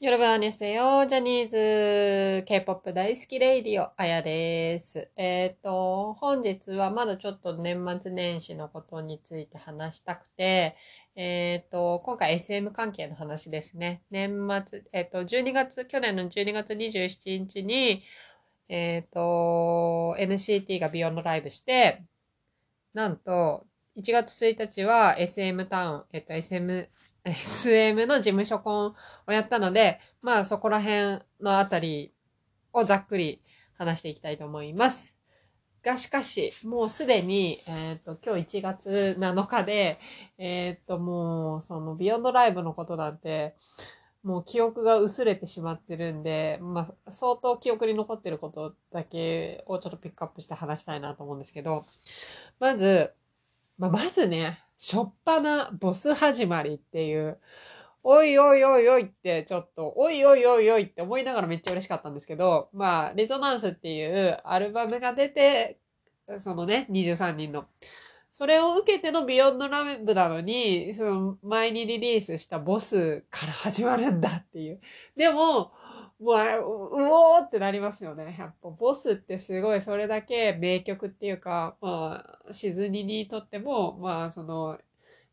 여러분 안녕하세요、ジャニーズ K-POP 大好き Radio、あやです。えっ、と、本日はまだちょっと年末年始のことについて話したくて、えっ、と、今回 SM 関係の話ですね。年末、えっ、と、12月、去年の12月27日に、えっ、と、NCT が Beyond LIVE して、なんと、1月1日は SMTOWN、えっ、と、SM、SM の事務所コンをやったので、まあそこら辺のあたりをざっくり話していきたいと思います。がしかし、もうすでに、えっ、と、今日1月7日で、えっ、と、もう、その、ビヨンドライブのことなんて、もう記憶が薄れてしまってるんで、まあ、相当記憶に残ってることだけをちょっとピックアップして話したいなと思うんですけど、まず、まあ、まずね、しょっぱなボス始まりっていう、おいおいおいおいって、ちょっと、おいおいおいおいって思いながらめっちゃ嬉しかったんですけど、まあ、レゾナンスっていうアルバムが出て、そのね、23人の。それを受けてのビヨンドライブなのに、その前にリリースしたボスから始まるんだっていう。でも、もう、うおーってなりますよね。やっぱボスってすごいそれだけ名曲っていうか、まあ、シズニにとっても、まあその、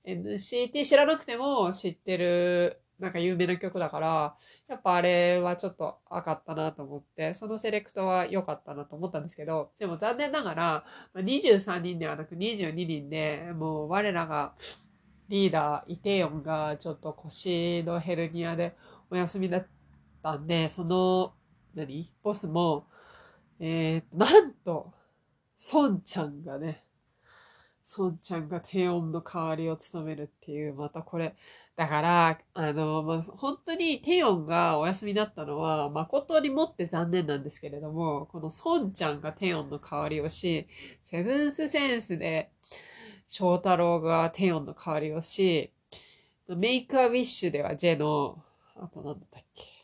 NCT 知らなくても知ってる、なんか有名な曲だから、やっぱあれはちょっと赤かったなと思って、そのセレクトは良かったなと思ったんですけど、でも残念ながら、23人ではなく22人で、もう我らがリーダー、イテヨンがちょっと腰のヘルニアでお休みだったんで、その、何？ボスも、えー、と、なんと、ソンちゃんがね、ソンちゃんが低音の代わりを務めるっていう、またこれ、だから、あの、まあ、本当にテヨンがお休みだったのは、誠にもって残念なんですけれども、このソンちゃんがテヨンの代わりをし、セブンスセンスで翔太郎がテヨンの代わりをし、メイクアウィッシュではジェの、あとなんだったっけ？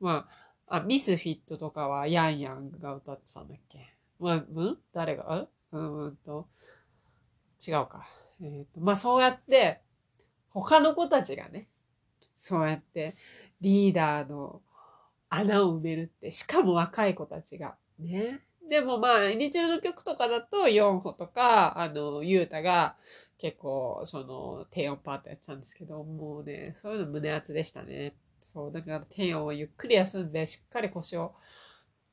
まあ、あ、ミスフィットとかはヤンヤンが歌ってたんだっけ？まあ、ん？誰が？うんうんと、違うか。えっ、と、まあそうやって、他の子たちがね、そうやってリーダーの穴を埋めるって、しかも若い子たちが。ね。でもまあ、イニチェルの曲とかだと、ヨンホとか、あの、ユータが結構、その、低音パートやってたんですけど、もうね、そういうの胸熱でしたね。そう、だから低音をゆっくり休んで、しっかり腰を、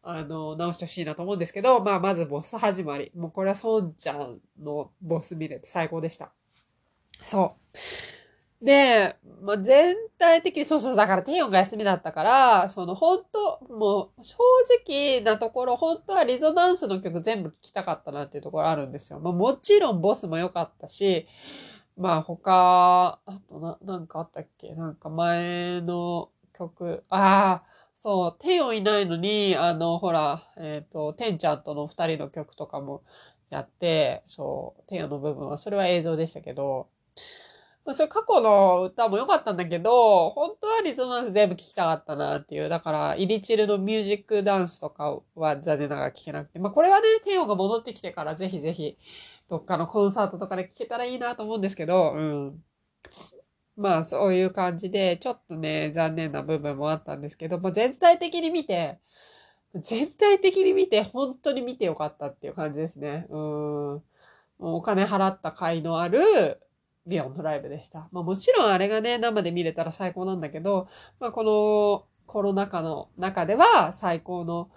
あの、直してほしいなと思うんですけど、まあ、まずボス始まり。もうこれはソンちゃんのボス見れて最高でした。そう。で、まあ、全体的に、そうそう、だからテヨンが休みだったから、その本当、もう正直なところ、本当はリゾナンスの曲全部聴きたかったなっていうところあるんですよ。まあ、もちろんボスも良かったし、まあ他、あとな、なんかあったっけ？なんか前の曲、ああ、そう、テヨいないのに、あの、ほら、えっ、と、テンちゃんとの二人の曲とかもやって、そう、テヨの部分は、それは映像でしたけど、まあそれ過去の歌も良かったんだけど、本当はリゾナンス全部聴きたかったなっていう。だから、イリチルのミュージックダンスとかは残念ながら聴けなくて。まあこれはね、テヨが戻ってきてからぜひぜひ、どっかのコンサートとかで聴けたらいいなと思うんですけど、うん。まあそういう感じで、ちょっとね、残念な部分もあったんですけど、まあ全体的に見て、全体的に見て、本当に見てよかったっていう感じですね。うん。もうお金払った甲斐のあるビヨンドライブでした。まあもちろんあれがね、生で見れたら最高なんだけど、まあこのコロナ禍の中では最高の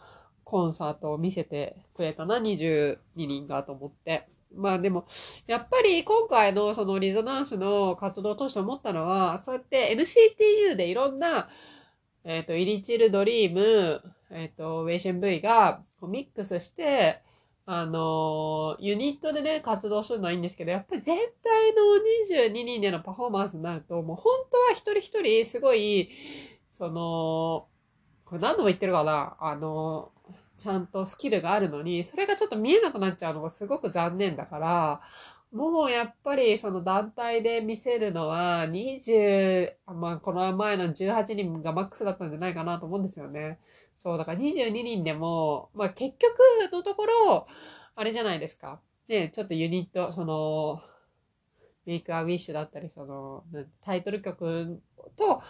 コンサートを見せてくれたな、22人がと思って。まあでも、やっぱり今回のそのリゾナンスの活動を通して思ったのは、そうやって NCTU でいろんな、えっ、と、イリチルドリーム、えっ、と、ウェイシェン V がこうミックスして、あのユニットでね、活動するのはいいんですけど、やっぱり全体の22人でのパフォーマンスになると、もう本当は一人一人すごい、その、これ何度も言ってるかなあの、ちゃんとスキルがあるのに、それがちょっと見えなくなっちゃうのがすごく残念だから、もうやっぱりその団体で見せるのは20、まあこの前の18人がマックスだったんじゃないかなと思うんですよね。そう、だから22人でも、まあ結局のところ、あれじゃないですか。ね、ちょっとユニット、その、メイクアウィッシュだったり、その、タイトル曲と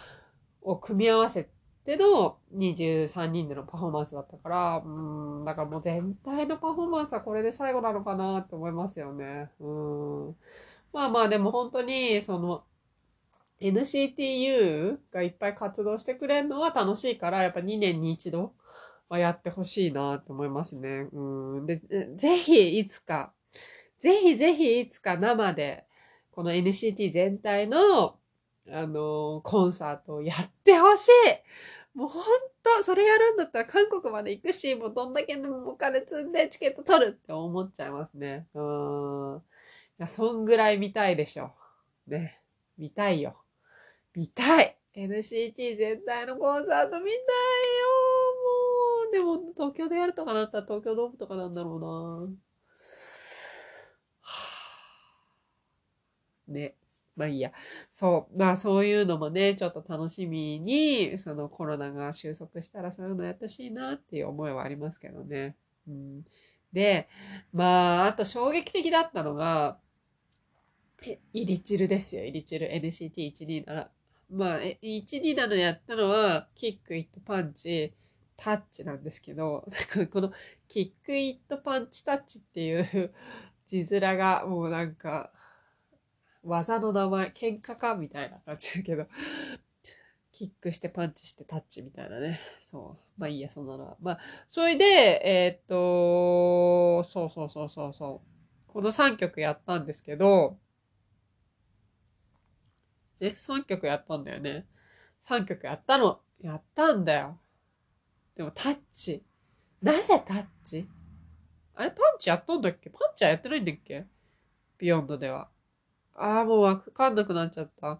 を組み合わせての23人でのパフォーマンスだったから、うん、だからもう全体のパフォーマンスはこれで最後なのかなって思いますよね。うん。まあまあでも本当に、その、NCTU がいっぱい活動してくれるのは楽しいから、やっぱ2年に一度はやってほしいなと思いますね。うん。で、ぜひいつか、ぜひぜひいつか生で、この NCT 全体の、あのコンサートをやってほしいもうほんと、それやるんだったら韓国まで行くし、もうどんだけでもお金積んでチケット取るって思っちゃいますね。うん。いや、そんぐらい見たいでしょ。ね。見たいよ。見たい !NCT 全体のコンサート見たいよもう、でも東京でやるとかなったら東京ドームとかなんだろうなはぁね。まあいいや。そう。まあそういうのもね、ちょっと楽しみに、そのコロナが収束したらそういうのやってほしいなっていう思いはありますけどね。うん、で、まあ、あと衝撃的だったのが、イリチルですよ、イリチル NCT127。まあ、127やったのは、キック、イット、パンチ、タッチなんですけど、このキック、イット、パンチ、タッチっていう字面がもうなんか、技の名前、喧嘩かみたいな感じだけど、キックしてパンチしてタッチみたいなね。そう。まあいいや、そんなのは。まあ、それで、えー、っと、そうそうそうそうそう。この3曲やったんですけど、え、3曲やったんだよね。3曲やったの。やったんだよ。でもタッチ。なぜタッチ？あれパンチやったんだっけ？パンチはやってないんだっけ？ Beyond では。ああ、もうわかんなくなっちゃった。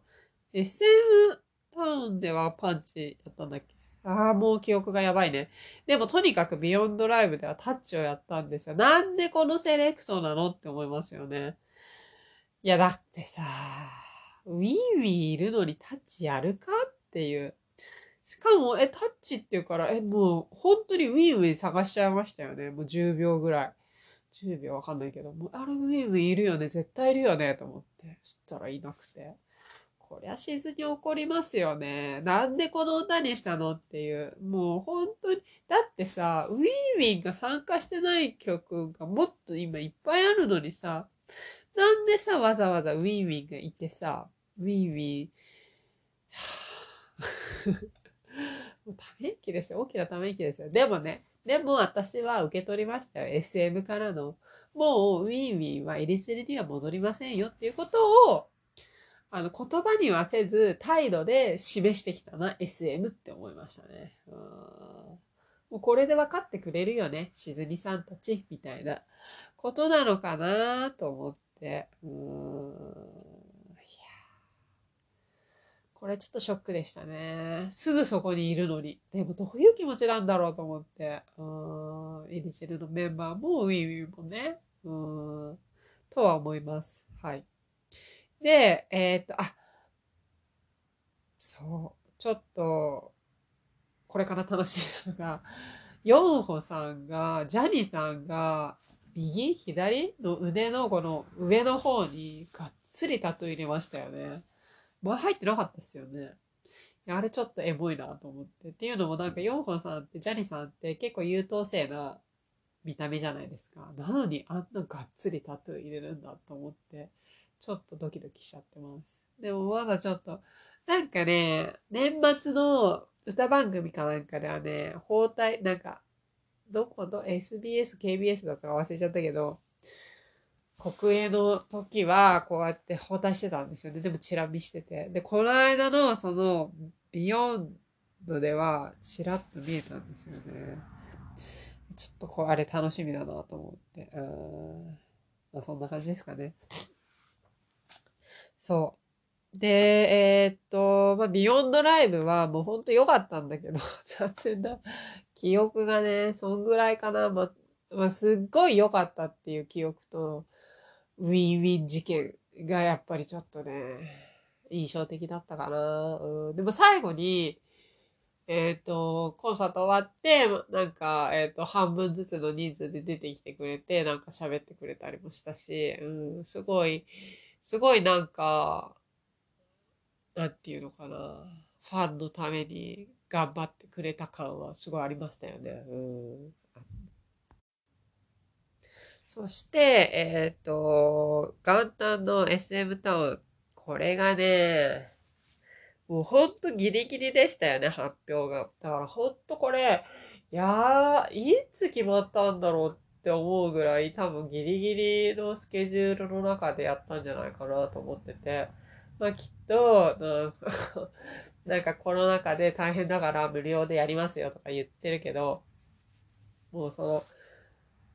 SM タウンではパンチやったんだっけ？ああ、もう記憶がやばいね。でもとにかく Beyond LIVE ではタッチをやったんですよ。なんでこのセレクトなのって思いますよね。いや、だってさ、ウィンウィンいるのにタッチやるかっていう。しかも、え、タッチっていうから、え、もう本当にウィンウィン探しちゃいましたよね。もう10秒ぐらい。10秒わかんないけど、もうあれウィンウィンいるよね。絶対いるよね。と思って。そしたらいなくて。こりゃシズニ怒りますよね。なんでこの歌にしたのっていう。もう本当に。だってさ、ウィンウィンが参加してない曲がもっと今いっぱいあるのにさ、なんでさ、わざわざウィンウィンがいてさ、ウィンウィン、ため息ですよ。大きなため息ですよ。でもね、でも私は受け取りましたよ。SM からの。もうウィンウィンはイリチルには戻りませんよっていうことを、あの言葉にはせず態度で示してきたな SM って思いましたね。うんもうこれで分かってくれるよね。シズニさんたちみたいなことなのかなと思って。うんこれちょっとショックでしたね。すぐそこにいるのに。でもどういう気持ちなんだろうと思って。うーん。イリチルのメンバーもウィンウィンもね。うん。とは思います。はい。で、えーっと、あ、そう。ちょっと、これから楽しみなのが、ヨンホさんが、ジャニーさんが、右左の腕のこの上の方にがっつりタトゥー入れましたよね。前入ってなかったですよね。あれちょっとエモいなと思って。っていうのもなんかヨンホさんって、ジャニさんって結構優等生な見た目じゃないですか。なのにあんながっつりタトゥー入れるんだと思って、ちょっとドキドキしちゃってます。でもまだちょっと、なんかね、年末の歌番組かなんかではね、包帯、なんか、どこの？SBS、KBS だったか忘れちゃったけど、国営の時はこうやって包帯してたんですよね。でもチラ見してて。で、この間のそのビヨンドではチラッと見えたんですよね。ちょっとこうあれ楽しみだなと思って。うん。まあそんな感じですかね。そう。で、えーっと、まあ、ビヨンドライブはもうほんと良かったんだけど、残念な。記憶がね、そんぐらいかな。ま、まあ、すっごい良かったっていう記憶と、ウィンウィン事件がやっぱりちょっとね、印象的だったかな。うん、でも最後に、えっ、と、コンサート終わって、なんか、えっ、と、半分ずつの人数で出てきてくれて、なんか喋ってくれたりもしたし、うん、すごい、すごいなんか、なんていうのかな、ファンのために頑張ってくれた感はすごいありましたよね。うん。そして、えっ、と、元旦の SM タウン。これがね、もうほんとギリギリでしたよね、発表が。だからほんとこれ、いやー、いつ決まったんだろうって思うぐらい多分ギリギリのスケジュールの中でやったんじゃないかなと思ってて。まあきっと、なんかコロナ禍で大変だから無料でやりますよとか言ってるけど、もうその、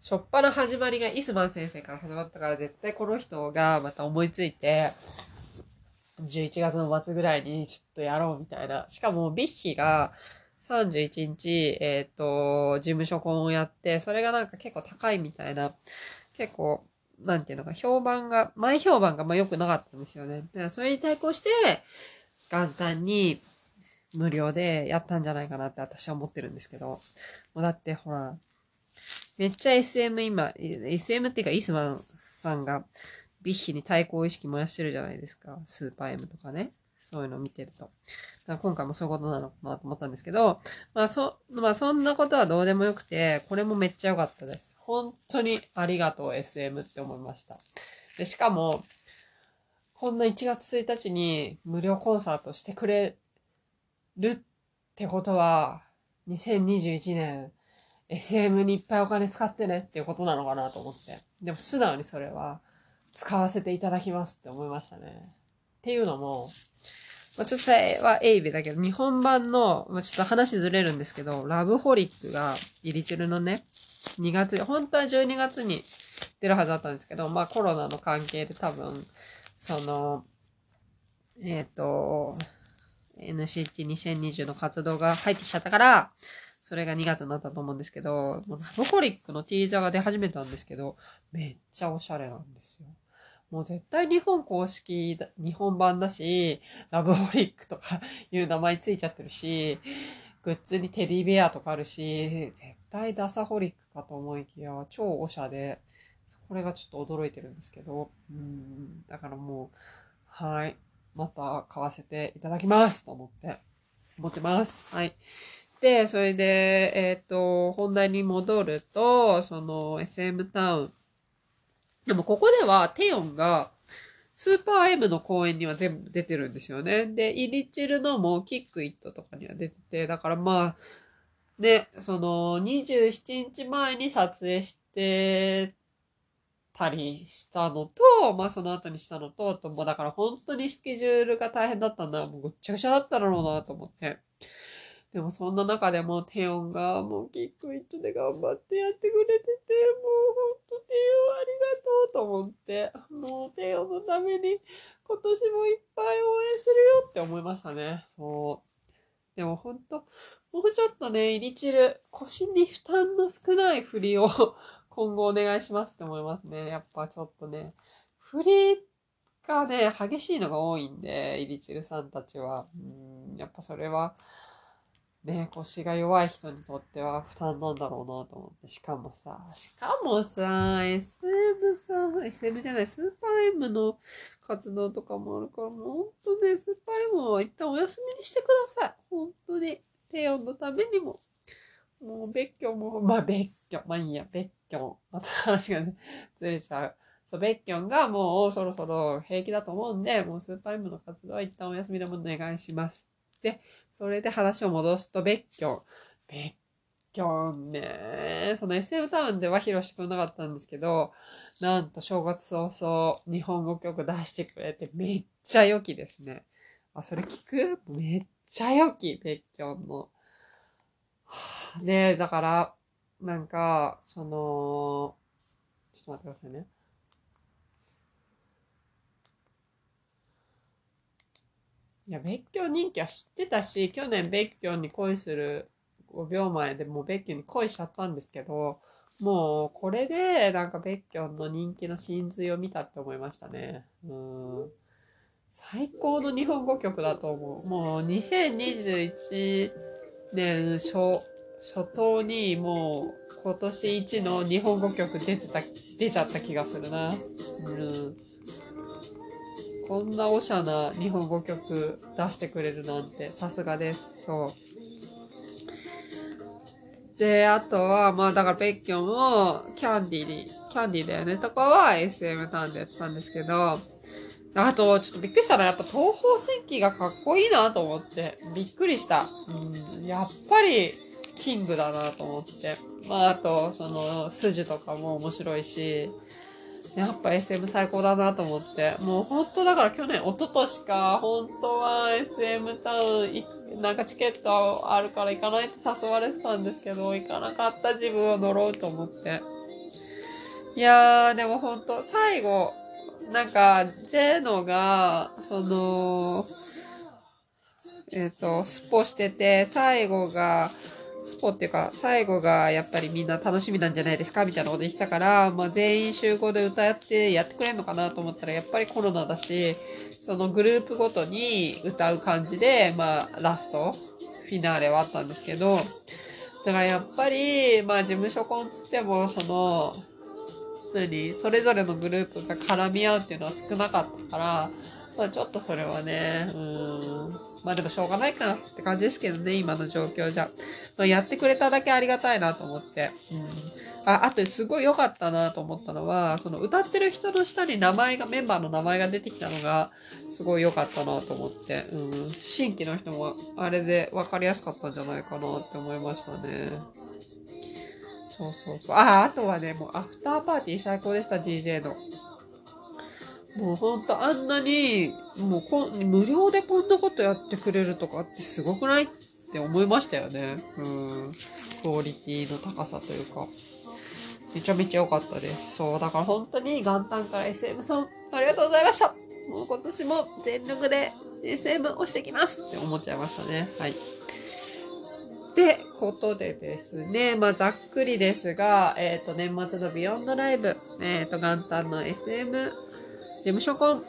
しょっぱな始まりがイスマン先生から始まったから絶対この人がまた思いついて、11月の末ぐらいにちょっとやろうみたいな。しかもビッヒが31日、えっ、と、事務所婚をやって、それがなんか結構高いみたいな、結構、なんていうのか、評判が、前評判がまあ良くなかったんですよね。だからそれに対抗して、元旦に無料でやったんじゃないかなって私は思ってるんですけど。もうだってほら、めっちゃ SM 今、SM っていうかイスマンさんがビッヒに対抗意識燃やしてるじゃないですか。スーパー M とかね。そういうのを見てると。今回もそういうことなのかなと思ったんですけど、まあそ、まあそんなことはどうでもよくて、これもめっちゃ良かったです。本当にありがとう SM って思いました。で、しかも、こんな1月1日に無料コンサートしてくれるってことは、2021年 SM にいっぱいお金使ってねっていうことなのかなと思って。でも素直にそれは使わせていただきますって思いましたね。っていうのも、まあ、ちょっとそれはエイベだけど、日本版の、まあ、ちょっと話ずれるんですけど、ラブホリックが、イリチルのね、2月、本当は12月に出るはずだったんですけど、まあコロナの関係で多分、その、えっ、と、NCT2020 の活動が入ってきちゃったから、それが2月になったと思うんですけど、もうラブホリックのティーザーが出始めたんですけど、めっちゃおしゃれなんですよ。もう絶対日本公式、日本版だし、ラブホリックとかいう名前ついちゃってるし、グッズにテディベアとかあるし、絶対ダサホリックかと思いきや、超おしゃで、これがちょっと驚いてるんですけど、うん、だからもう、はい、また買わせていただきますと思って、思ってます。はい。で、それで、えっ、と、本題に戻ると、その SM タウン。でもここではテヨンがスーパー M の公演には全部出てるんですよね。で、イリチルのもキックイットとかには出てて、だからまあ、で、その27日前に撮影してたりしたのと、まあその後にしたのと、ともうだから本当にスケジュールが大変だったんだ。もうごっちゃごちゃだっただろうなと思って。でもそんな中でもテヨンがもうキックイットで頑張ってやってくれてて、もうほんとテヨンありがとうと思って、もうテヨンのために今年もいっぱい応援するよって思いましたね。そう。でもほんと、もうちょっとね、イリチル、腰に負担の少ない振りを今後お願いしますって思いますね。やっぱちょっとね、振りがね、激しいのが多いんで、イリチルさんたちは。うん、やっぱそれは、ね、腰が弱い人にとっては負担なんだろうなと思って。しかもさ、しかもさ、SM さん、SM じゃない、スーパー M の活動とかもあるから、もうほんとね、スーパー M は一旦お休みにしてください。本当に。低音のためにも。もう別居も、まあ別居、まあいいや、別居。また話がね、ずれちゃう。そう、ベッキョンがもうそろそろ平気だと思うんで、もうスーパー M の活動は一旦お休みでもお願いします。で、それで話を戻すと、ベッキョン。ベッキョンね。その SM タウンでは披露してくれなかったんですけど、なんと正月早々日本語曲出してくれてめっちゃ良きですね。あ、それ聞く？めっちゃ良き、ベッキョンの。ねだから、なんか、その、ちょっと待ってくださいね。いや、別居人気は知ってたし、去年別居に恋する5秒前でもう別居に恋しちゃったんですけど、もうこれでなんか別居の人気の真髄を見たって思いましたね。うん。最高の日本語曲だと思う。もう2021年初、初頭にもう今年一の日本語曲出てた、出ちゃった気がするな。うん。こんなおしゃな日本語曲出してくれるなんて、さすがです。そう。で、あとは、まあだからペッキョンも、キャンディーに、キャンディーだよねとかは SM ターンでやってたんですけど、あと、ちょっとびっくりしたのは、やっぱ東方戦記がかっこいいなと思って、びっくりした。うん、やっぱり、キングだなと思って。まあ、あと、その、スジュとかも面白いし、やっぱ SM 最高だなと思って。もう本当だから去年、一昨年か、本当は SM タウン、なんかチケットあるから行かないって誘われてたんですけど、行かなかった自分を乗ろうと思って。いやー、でも本当最後、なんか、ジェノが、その、えっ、ー、と、スポしてて、最後が、スポっていうか、最後がやっぱりみんな楽しみなんじゃないですかみたいなこと言ってたから、まあ全員集合で歌ってやってくれんのかなと思ったら、やっぱりコロナだし、そのグループごとに歌う感じで、まあラスト、フィナーレはあったんですけど、だからやっぱり、まあ事務所コンつっても、その、何それぞれのグループが絡み合うっていうのは少なかったから、まあちょっとそれはね、うん。まあでもしょうがないかなって感じですけどね、今の状況じゃ。まあ、やってくれただけありがたいなと思って。うん。あ、あとすごい良かったなと思ったのは、その歌ってる人の下に名前が、メンバーの名前が出てきたのが、すごい良かったなと思って。うん。新規の人もあれで分かりやすかったんじゃないかなって思いましたね。そうそうそう。あ、あとはね、もうアフターパーティー最高でした、DJ の。もうほんとあんなに、もうこ無料でこんなことやってくれるとかってすごくない？っって思いましたよね。うん。クオリティの高さというか。めちゃめちゃ良かったです。そう。だから本当に元旦から SM さん、ありがとうございましたもう今年も全力で SM 押してきますって思っちゃいましたね。はい。ってことでですね、まあ、ざっくりですが、えっ、ー、と、年末のビヨンドライブ、えっ、ー、と、元旦の SM 事務所コン、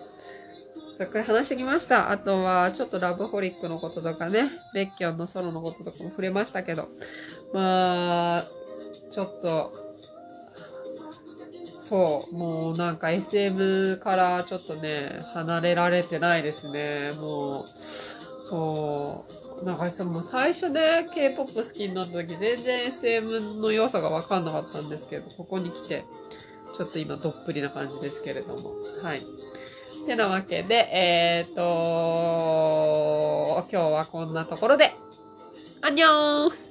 ざっくり話してきました。あとは、ちょっとラブホリックのこととかね、ベッキョンのソロのこととかも触れましたけど、まあ、ちょっと、そう、もうなんか SM からちょっとね、離れられてないですね。もう、そう、なんかその最初ね、K-POP 好きになった時全然 SM の良さがわかんなかったんですけど、ここに来て、ちょっと今どっぷりな感じですけれども。はい。てなわけで、えっ、ー、と、今日はこんなところで、アンニョン。